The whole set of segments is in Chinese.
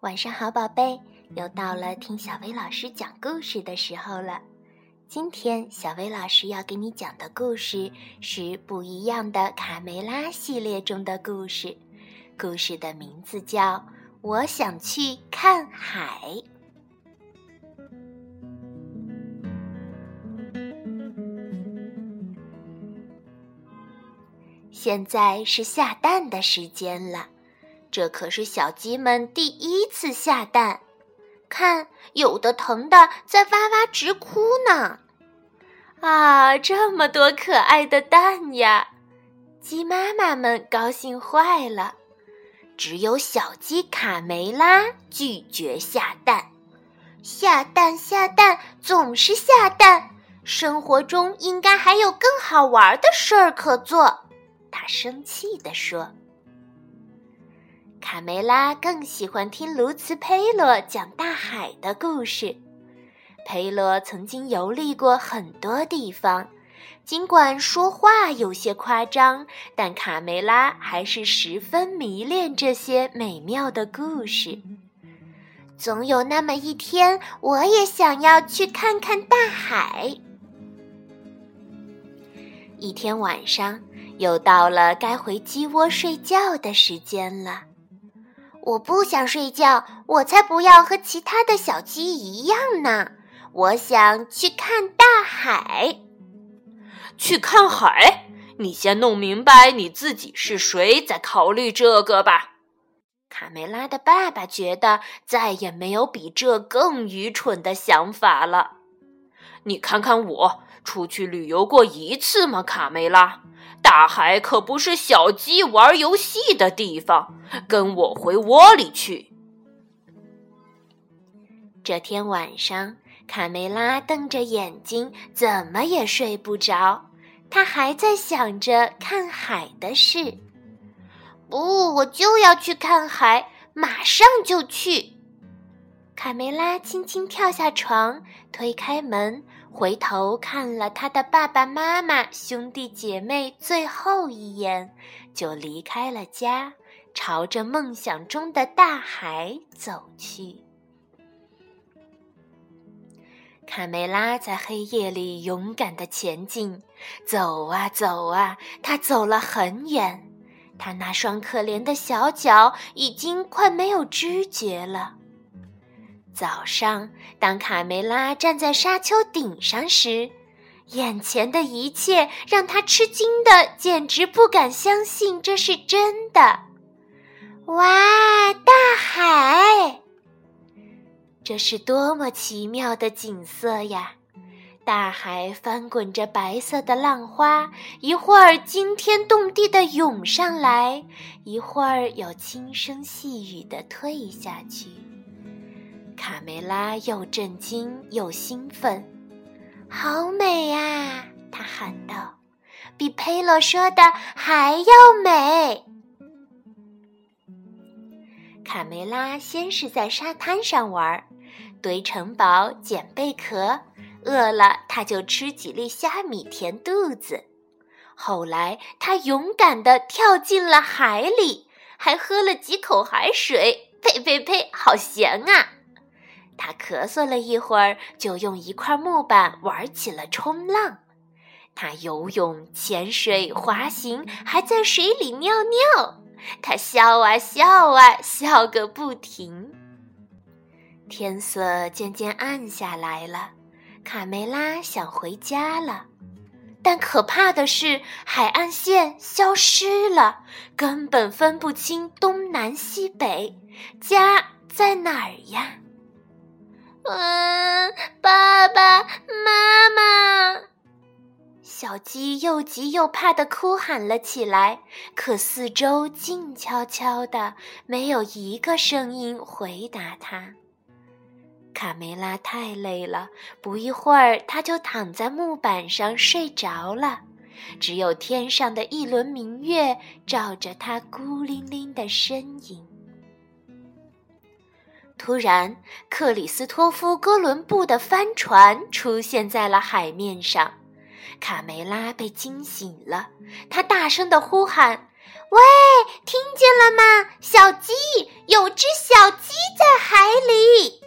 晚上好，宝贝，又到了听小薇老师讲故事的时候了。今天小薇老师要给你讲的故事是不一样的卡梅拉系列中的故事，故事的名字叫《我想去看海》。现在是下蛋的时间了。这可是小鸡们第一次下蛋，看，有的疼的在哇哇直哭呢。啊，这么多可爱的蛋呀！鸡妈妈们高兴坏了。只有小鸡卡梅拉拒绝下蛋，下蛋下蛋总是下蛋，生活中应该还有更好玩的事儿可做。他生气地说。卡梅拉更喜欢听卢茨佩罗讲大海的故事。佩罗曾经游历过很多地方，尽管说话有些夸张，但卡梅拉还是十分迷恋这些美妙的故事。总有那么一天，我也想要去看看大海。一天晚上，又到了该回鸡窝睡觉的时间了。我不想睡觉，我才不要和其他的小鸡一样呢！我想去看大海。去看海？你先弄明白你自己是谁，再考虑这个吧。卡梅拉的爸爸觉得再也没有比这更愚蠢的想法了。你看看我，出去旅游过一次吗，卡梅拉？大海可不是小鸡玩游戏的地方，跟我回窝里去。这天晚上，卡梅拉瞪着眼睛，怎么也睡不着。他还在想着看海的事。不，我就要去看海，马上就去。卡梅拉轻轻跳下床，推开门。回头看了他的爸爸妈妈、兄弟姐妹最后一眼，就离开了家，朝着梦想中的大海走去。卡梅拉在黑夜里勇敢的前进，走啊走啊，他走了很远，他那双可怜的小脚已经快没有知觉了。早上，当卡梅拉站在沙丘顶上时，眼前的一切让他吃惊的简直不敢相信这是真的。哇，大海！这是多么奇妙的景色呀！大海翻滚着白色的浪花，一会儿惊天动地的涌上来，一会儿又轻声细语的退下去。卡梅拉又震惊又兴奋，好美呀！她喊道，“比佩洛说的还要美。”卡梅拉先是在沙滩上玩，堆城堡、捡贝壳，饿了他就吃几粒虾米填肚子。后来他勇敢地跳进了海里，还喝了几口海水。呸呸呸！好咸啊！他咳嗽了一会儿，就用一块木板玩起了冲浪。他游泳、潜水、滑行，还在水里尿尿。他笑啊笑啊，笑个不停。天色渐渐暗下来了，卡梅拉想回家了，但可怕的是，海岸线消失了，根本分不清东南西北。家在哪儿呀？嗯，爸爸妈妈，小鸡又急又怕的哭喊了起来。可四周静悄悄的，没有一个声音回答它。卡梅拉太累了，不一会儿，他就躺在木板上睡着了。只有天上的一轮明月照着他孤零零的身影。突然，克里斯托夫·哥伦布的帆船出现在了海面上。卡梅拉被惊醒了，她大声的呼喊：“喂，听见了吗？小鸡，有只小鸡在海里！”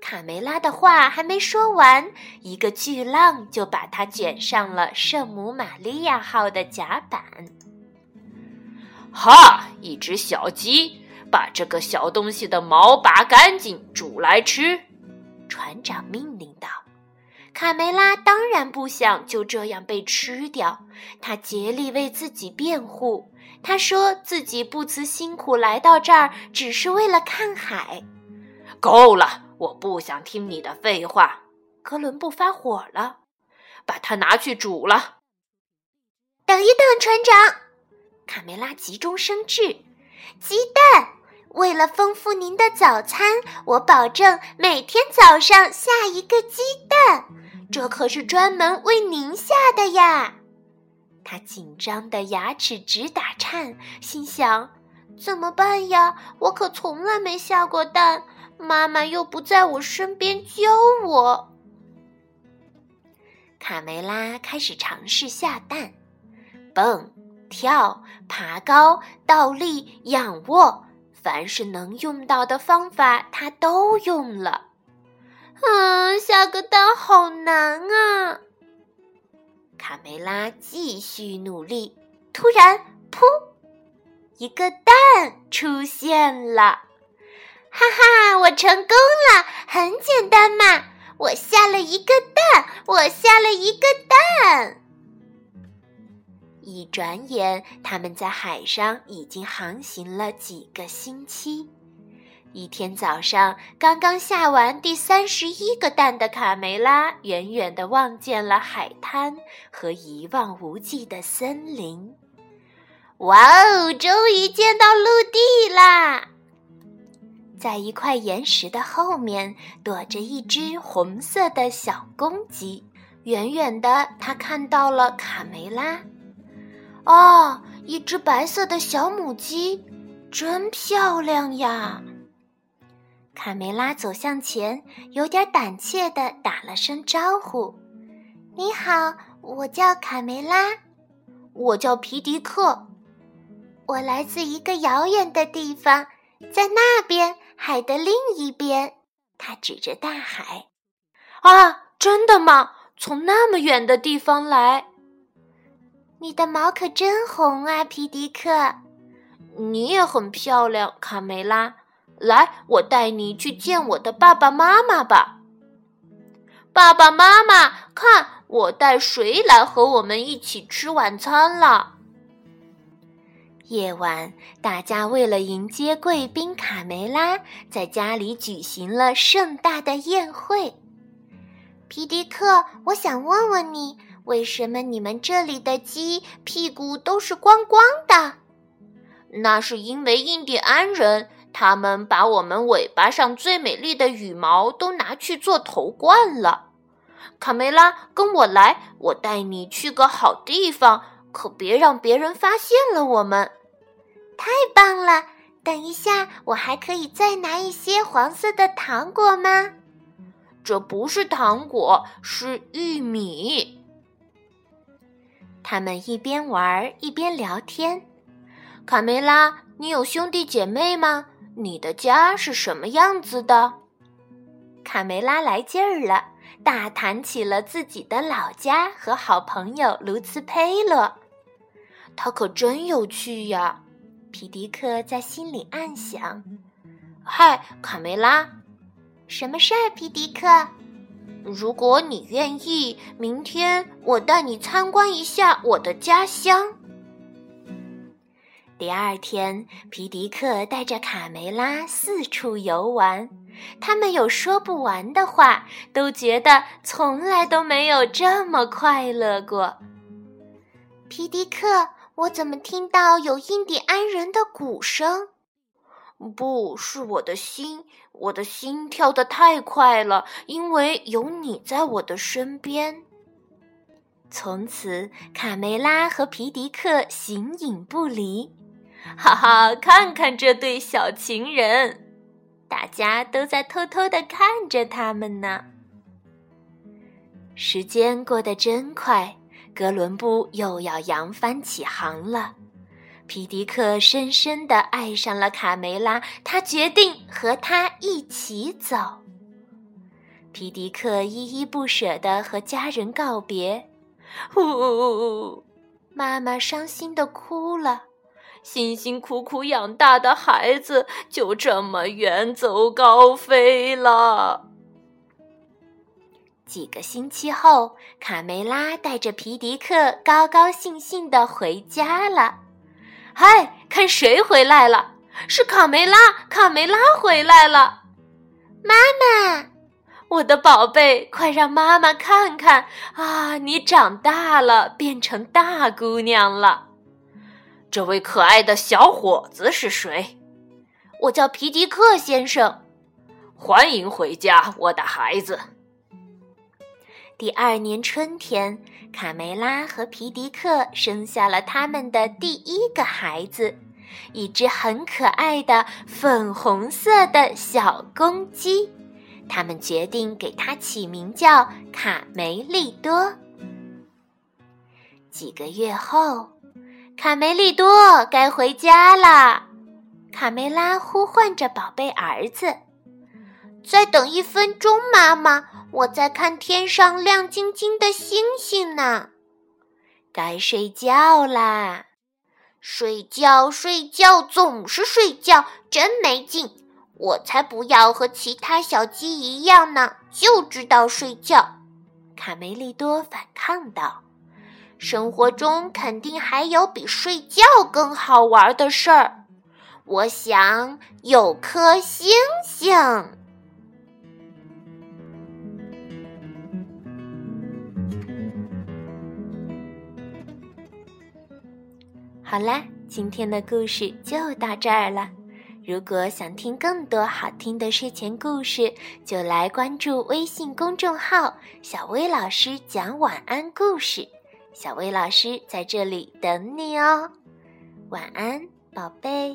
卡梅拉的话还没说完，一个巨浪就把它卷上了圣母玛利亚号的甲板。哈！一只小鸡，把这个小东西的毛拔干净，煮来吃。船长命令道。卡梅拉当然不想就这样被吃掉，他竭力为自己辩护。他说自己不辞辛苦来到这儿，只是为了看海。够了，我不想听你的废话。哥伦布发火了，把它拿去煮了。等一等，船长！卡梅拉急中生智，鸡蛋。为了丰富您的早餐，我保证每天早上下一个鸡蛋。这可是专门为您下的呀！他紧张的牙齿直打颤，心想：怎么办呀？我可从来没下过蛋，妈妈又不在我身边教我。卡梅拉开始尝试下蛋，蹦、跳、爬高、倒立、仰卧，凡是能用到的方法，他都用了。嗯，下个蛋好难啊！卡梅拉继续努力，突然，噗，一个蛋出现了！哈哈，我成功了，很简单嘛！我下了一个蛋，我下了一个蛋。一转眼，他们在海上已经航行了几个星期。一天早上，刚刚下完第三十一个蛋的卡梅拉，远远地望见了海滩和一望无际的森林。哇哦，终于见到陆地啦！在一块岩石的后面，躲着一只红色的小公鸡。远远的，他看到了卡梅拉。哦，一只白色的小母鸡，真漂亮呀！卡梅拉走向前，有点胆怯的打了声招呼：“你好，我叫卡梅拉，我叫皮迪克，我来自一个遥远的地方，在那边海的另一边。”他指着大海。“啊，真的吗？从那么远的地方来？你的毛可真红啊，皮迪克！你也很漂亮，卡梅拉。”来，我带你去见我的爸爸妈妈吧。爸爸妈妈，看，我带谁来和我们一起吃晚餐了？夜晚，大家为了迎接贵宾卡梅拉，在家里举行了盛大的宴会。皮迪克，我想问问你，为什么你们这里的鸡屁股都是光光的？那是因为印第安人。他们把我们尾巴上最美丽的羽毛都拿去做头冠了。卡梅拉，跟我来，我带你去个好地方，可别让别人发现了我们。太棒了！等一下，我还可以再拿一些黄色的糖果吗？这不是糖果，是玉米。他们一边玩一边聊天。卡梅拉，你有兄弟姐妹吗？你的家是什么样子的？卡梅拉来劲儿了，大谈起了自己的老家和好朋友卢茨佩洛。他可真有趣呀！皮迪克在心里暗想。嗨，卡梅拉，什么事儿？皮迪克，如果你愿意，明天我带你参观一下我的家乡。第二天，皮迪克带着卡梅拉四处游玩，他们有说不完的话，都觉得从来都没有这么快乐过。皮迪克，我怎么听到有印第安人的鼓声？不是我的心，我的心跳得太快了，因为有你在我的身边。从此，卡梅拉和皮迪克形影不离。哈哈，看看这对小情人，大家都在偷偷的看着他们呢。时间过得真快，哥伦布又要扬帆起航了。皮迪克深深地爱上了卡梅拉，他决定和她一起走。皮迪克依依不舍地和家人告别，呜，妈妈伤心地哭了。辛辛苦苦养大的孩子就这么远走高飞了。几个星期后，卡梅拉带着皮迪克高高兴兴地回家了。嗨，看谁回来了？是卡梅拉！卡梅拉回来了！妈妈，我的宝贝，快让妈妈看看啊！你长大了，变成大姑娘了。这位可爱的小伙子是谁？我叫皮迪克先生。欢迎回家，我的孩子。第二年春天，卡梅拉和皮迪克生下了他们的第一个孩子，一只很可爱的粉红色的小公鸡。他们决定给它起名叫卡梅利多。几个月后，卡梅利多该回家了。卡梅拉呼唤着宝贝儿子：“再等一分钟，妈妈。”我在看天上亮晶晶的星星呢，该睡觉啦！睡觉睡觉总是睡觉，真没劲！我才不要和其他小鸡一样呢，就知道睡觉。卡梅利多反抗道：“生活中肯定还有比睡觉更好玩的事儿，我想有颗星星。”好啦，今天的故事就到这儿了。如果想听更多好听的睡前故事，就来关注微信公众号“小薇老师讲晚安故事”。小薇老师在这里等你哦，晚安，宝贝。